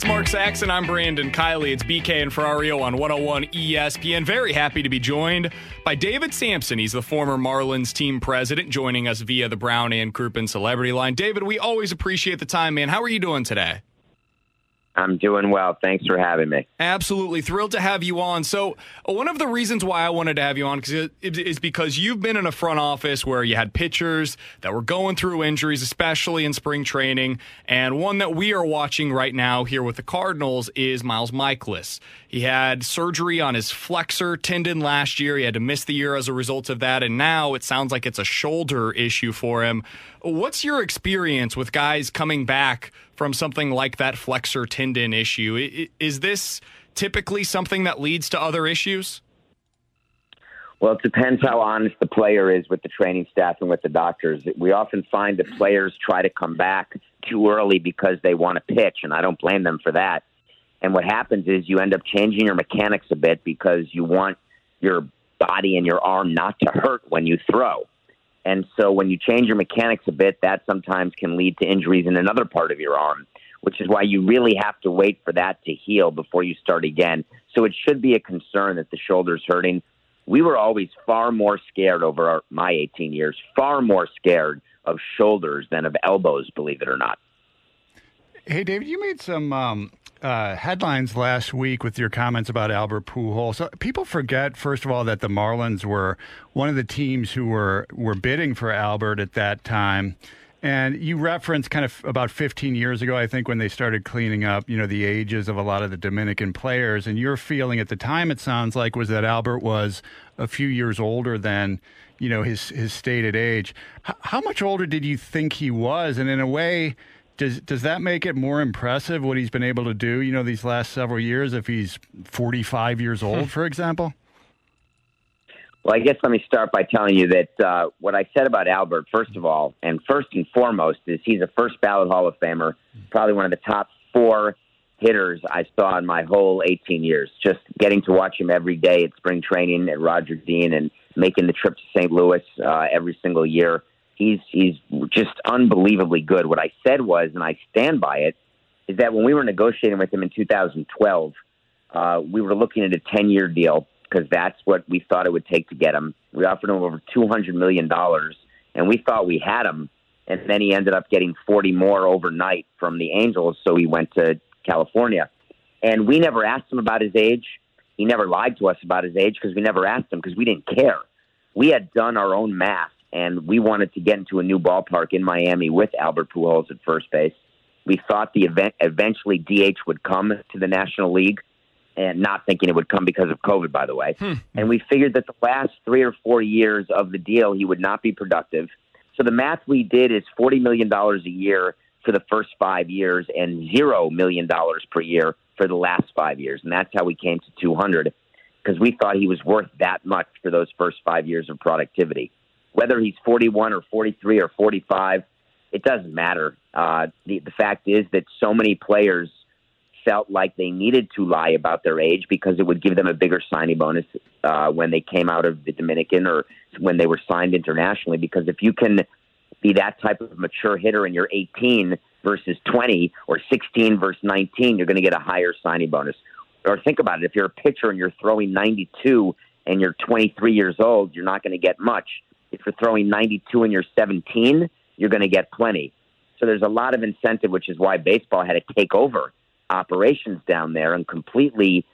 That's Mark Saxon. I'm Brandon Kiley. It's BK and Ferrario on 101 ESPN. Very happy to be joined by David Samson. He's the former Marlins team president, joining us via the Brown and Crouppen Celebrity Line. David, we always appreciate the time, man. How are you doing today? I'm doing well. Thanks for having me. Absolutely thrilled to have you on. So, uh, one of the reasons why I wanted to have you on is because you've been in a front office where you had pitchers that were going through injuries, especially in spring training. And one that we are watching right now here with the Cardinals is Miles Mikolas. He had surgery on his flexor tendon last year. He had to miss the year as a result of that. And now it sounds like it's a shoulder issue for him. What's your experience with guys coming back from something like that flexor tendon issue? Is this typically something that leads to other issues? Well, it depends how honest the player is with the training staff and with the doctors. We often find that players try to come back too early because they want to pitch, and I don't blame them for that. And what happens is you end up changing your mechanics a bit because you want your body and your arm not to hurt when you throw. And so when you change your mechanics a bit, that sometimes can lead to injuries in another part of your arm, which is why you really have to wait for that to heal before you start again. So it should be a concern that the shoulder's hurting. We were always far more scared over our, my 18 years, far more scared of shoulders than of elbows, believe it or not. Hey, David, you made some um, uh, headlines last week with your comments about Albert Pujols. So people forget, first of all, that the Marlins were one of the teams who were were bidding for Albert at that time. And you referenced kind of about 15 years ago, I think, when they started cleaning up, you know, the ages of a lot of the Dominican players. And your feeling at the time, it sounds like, was that Albert was a few years older than, you know, his his stated age. H- how much older did you think he was? And in a way, does does that make it more impressive what he's been able to do? You know, these last several years, if he's 45 years old, hmm. for example. Well, I guess let me start by telling you that uh, what I said about Albert, first of all, and first and foremost, is he's a first ballot Hall of Famer, probably one of the top four hitters I saw in my whole 18 years. Just getting to watch him every day at spring training at Roger Dean and making the trip to St. Louis uh, every single year he's he's just unbelievably good. What I said was, and I stand by it, is that when we were negotiating with him in 2012, uh, we were looking at a 10 year deal because that's what we thought it would take to get him. We offered him over 200 million dollars, and we thought we had him. And then he ended up getting 40 more overnight from the Angels, so he went to California. And we never asked him about his age. He never lied to us about his age because we never asked him because we didn't care. We had done our own math and we wanted to get into a new ballpark in Miami with Albert Pujols at first base. We thought the event eventually DH would come to the National League, and not thinking it would come because of COVID, by the way. Hmm. And we figured that the last three or four years of the deal, he would not be productive. So the math we did is forty million dollars a year for the first five years, and zero million dollars per year for the last five years, and that's how we came to two hundred because we thought he was worth that much for those first five years of productivity whether he's 41 or 43 or 45, it doesn't matter. Uh, the, the fact is that so many players felt like they needed to lie about their age because it would give them a bigger signing bonus uh, when they came out of the Dominican or when they were signed internationally. Because if you can be that type of mature hitter and you're 18 versus 20 or 16 versus 19, you're going to get a higher signing bonus. Or think about it: if you're a pitcher and you're throwing 92 and you're 23 years old, you're not going to get much if you're throwing 92 and you're 17, you're going to get plenty. So there's a lot of incentive, which is why baseball had to take over operations down there and completely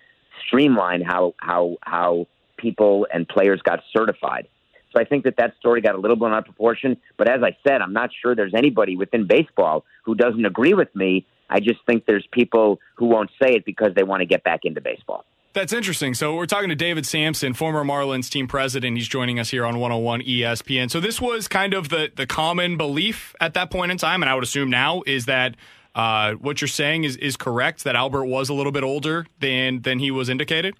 streamline how how how people and players got certified. So I think that that story got a little blown out of proportion. But as I said, I'm not sure there's anybody within baseball who doesn't agree with me. I just think there's people who won't say it because they want to get back into baseball. That's interesting. So we're talking to David Samson, former Marlins team president. He's joining us here on 101 ESPN. So this was kind of the the common belief at that point in time, and I would assume now is that uh, what you're saying is is correct that Albert was a little bit older than than he was indicated.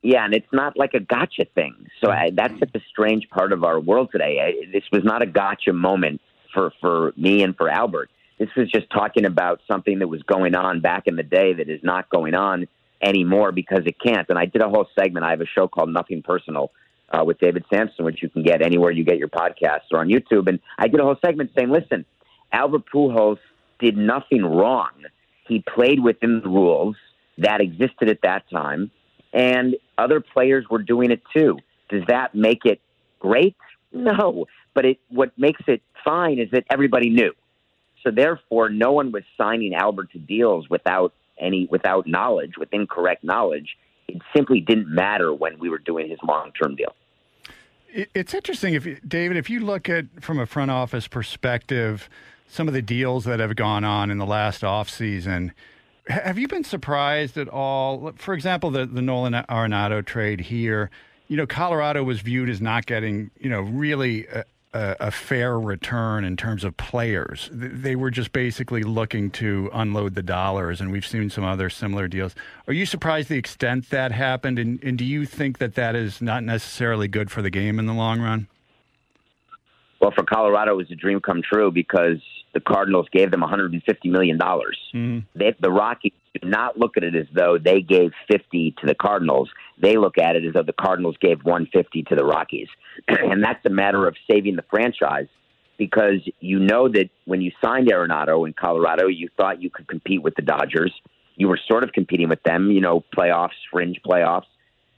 Yeah, and it's not like a gotcha thing. So I, that's such a strange part of our world today. I, this was not a gotcha moment for for me and for Albert. This was just talking about something that was going on back in the day that is not going on anymore because it can't. And I did a whole segment. I have a show called Nothing Personal uh, with David Samson, which you can get anywhere you get your podcasts or on YouTube. And I did a whole segment saying, listen, Albert Pujols did nothing wrong. He played within the rules that existed at that time, and other players were doing it too. Does that make it great? No, but it what makes it fine is that everybody knew. So therefore, no one was signing Albert to deals without any without knowledge, with incorrect knowledge. It simply didn't matter when we were doing his long term deal. It's interesting, if David, if you look at from a front office perspective, some of the deals that have gone on in the last offseason, have you been surprised at all? For example, the, the Nolan Arenado trade here, you know, Colorado was viewed as not getting, you know, really a, a, a, fair return in terms of players. They were just basically looking to unload the dollars, and we've seen some other similar deals. Are you surprised the extent that happened, and, and do you think that that is not necessarily good for the game in the long run? Well, for Colorado, it was a dream come true because the Cardinals gave them 150 million dollars. Mm-hmm. The Rockies do not look at it as though they gave 50 to the Cardinals. They look at it as though the Cardinals gave 150 to the Rockies, and that's a matter of saving the franchise because you know that when you signed Arenado in Colorado, you thought you could compete with the Dodgers. You were sort of competing with them, you know, playoffs, fringe playoffs,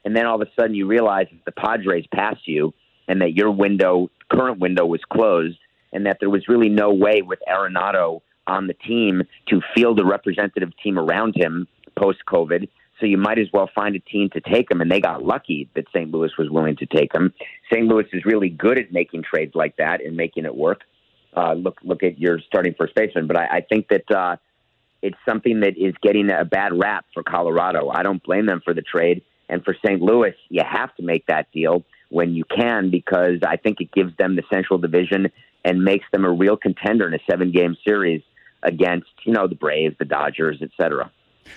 and then all of a sudden you realize that the Padres passed you and that your window, current window, was closed, and that there was really no way with Arenado on the team to field a representative team around him post COVID. So you might as well find a team to take him, and they got lucky that St. Louis was willing to take him. St. Louis is really good at making trades like that and making it work. Uh, look, look at your starting first baseman, but I, I think that uh, it's something that is getting a bad rap for Colorado. I don't blame them for the trade, and for St. Louis, you have to make that deal when you can because I think it gives them the Central Division and makes them a real contender in a seven game series against, you know, the Braves, the Dodgers, et cetera.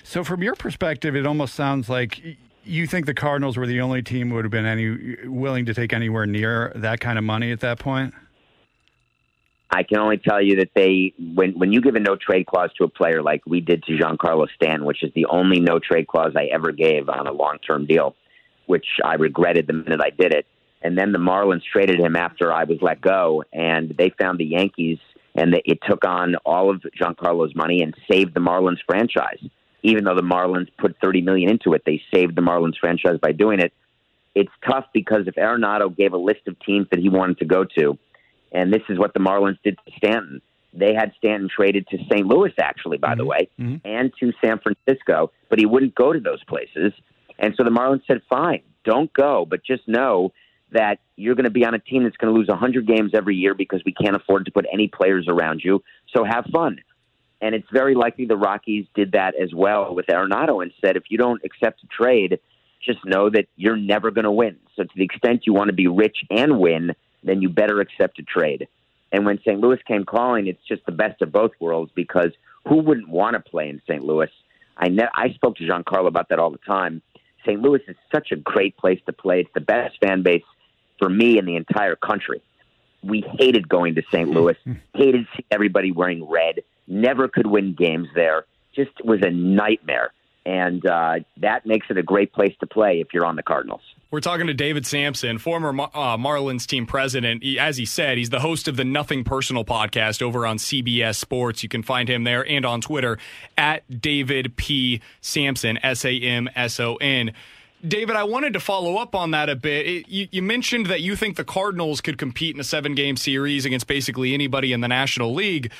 So from your perspective, it almost sounds like you think the Cardinals were the only team would have been any willing to take anywhere near that kind of money at that point. I can only tell you that they, when when you give a no trade clause to a player like we did to Giancarlo Stanton, which is the only no trade clause I ever gave on a long term deal, which I regretted the minute I did it. And then the Marlins traded him after I was let go, and they found the Yankees, and the, it took on all of Giancarlo's money and saved the Marlins franchise. Even though the Marlins put thirty million into it, they saved the Marlins franchise by doing it. It's tough because if Arenado gave a list of teams that he wanted to go to, and this is what the Marlins did to Stanton. They had Stanton traded to St. Louis, actually, by mm-hmm. the way, mm-hmm. and to San Francisco, but he wouldn't go to those places. And so the Marlins said, fine, don't go, but just know that you're going to be on a team that's going to lose 100 games every year because we can't afford to put any players around you. So have fun. And it's very likely the Rockies did that as well with Arenado and said, if you don't accept a trade, just know that you're never going to win. So to the extent you want to be rich and win, then you better accept a trade. And when St. Louis came calling, it's just the best of both worlds because who wouldn't want to play in St. Louis? I ne- I spoke to Giancarlo about that all the time. St. Louis is such a great place to play. It's the best fan base for me and the entire country. We hated going to St. Louis, hated seeing everybody wearing red, never could win games there. Just was a nightmare. And uh, that makes it a great place to play if you're on the Cardinals. We're talking to David Samson, former uh, Marlins team president. He, as he said, he's the host of the Nothing Personal podcast over on CBS Sports. You can find him there and on Twitter at David P. Samson, S A M S O N. David, I wanted to follow up on that a bit. It, you, you, mentioned that you think the Cardinals could compete in a seven game series against basically anybody in the National League.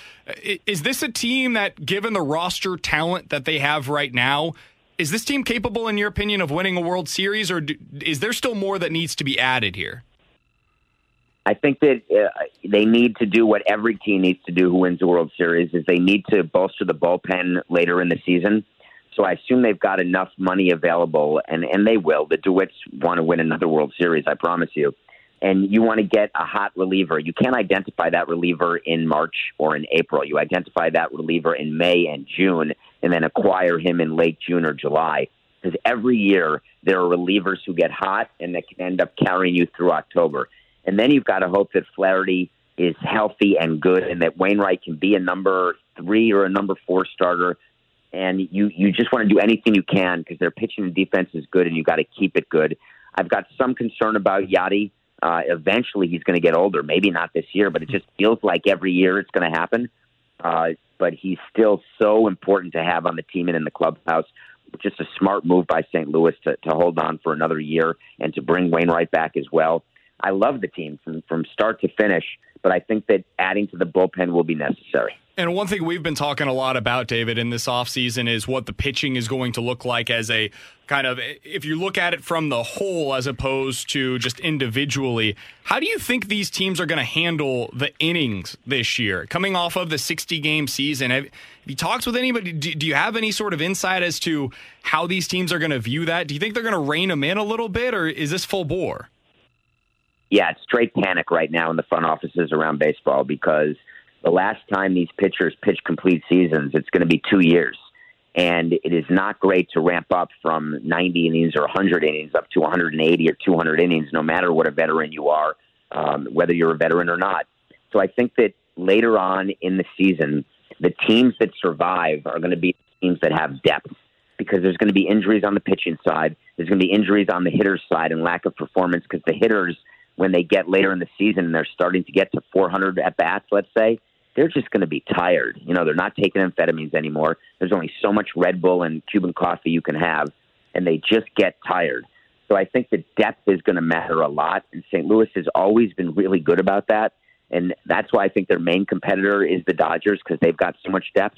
Is this a team that, given the roster talent that they have right now, is this team capable, in your opinion, of winning a World Series, or do, is there still more that needs to be added here? I think that uh, they need to do what every team needs to do who wins the World Series is they need to bolster the bullpen later in the season. So I assume they've got enough money available, and and they will. The DeWitts want to win another World Series, I promise you. And you want to get a hot reliever. You can't identify that reliever in March or in April. You identify that reliever in May and June, and then acquire him in late June or July. Because every year there are relievers who get hot and that can end up carrying you through October. And then you've got to hope that Flaherty is healthy and good, and that Wainwright can be a number three or a number four starter. And you you just want to do anything you can because their pitching and defense is good, and you got to keep it good. I've got some concern about Yadi. Uh, eventually, he's going to get older. Maybe not this year, but it just feels like every year it's going to happen. Uh, but he's still so important to have on the team and in the clubhouse. Just a smart move by St. Louis to, to hold on for another year and to bring Wainwright back as well. I love the team from from start to finish, but I think that adding to the bullpen will be necessary. And one thing we've been talking a lot about, David, in this offseason is what the pitching is going to look like as a kind of, if you look at it from the whole as opposed to just individually. How do you think these teams are going to handle the innings this year? Coming off of the 60 game season, have, you talked with anybody? Do, do, you have any sort of insight as to how these teams are going to view that? Do you think they're going to rein them in a little bit, or is this full bore? yeah, it's straight panic right now in the front offices around baseball because the last time these pitchers pitch complete seasons, it's going to be two years. And it is not great to ramp up from 90 innings or 100 innings up to 180 or 200 innings, no matter what a veteran you are, um, whether you're a veteran or not. So I think that later on in the season, the teams that survive are going to be teams that have depth because there's going to be injuries on the pitching side. There's going to be injuries on the hitter's side and lack of performance because the hitters – when they get later in the season and they're starting to get to 400 at bats, let's say, they're just going to be tired. You know, they're not taking amphetamines anymore. There's only so much Red Bull and Cuban coffee you can have, and they just get tired. So I think the depth is going to matter a lot, and St. Louis has always been really good about that. And that's why I think their main competitor is the Dodgers because they've got so much depth.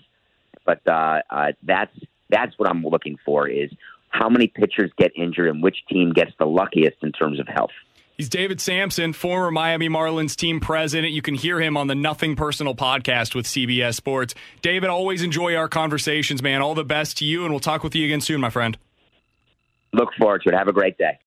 But uh, uh, that's that's what I'm looking for is how many pitchers get injured and which team gets the luckiest in terms of health. He's David Samson, former Miami Marlins team president. You can hear him on the Nothing Personal podcast with CBS Sports. David, always enjoy our conversations, man. All the best to you, and we'll talk with you again soon, my friend. Look forward to it. Have a great day.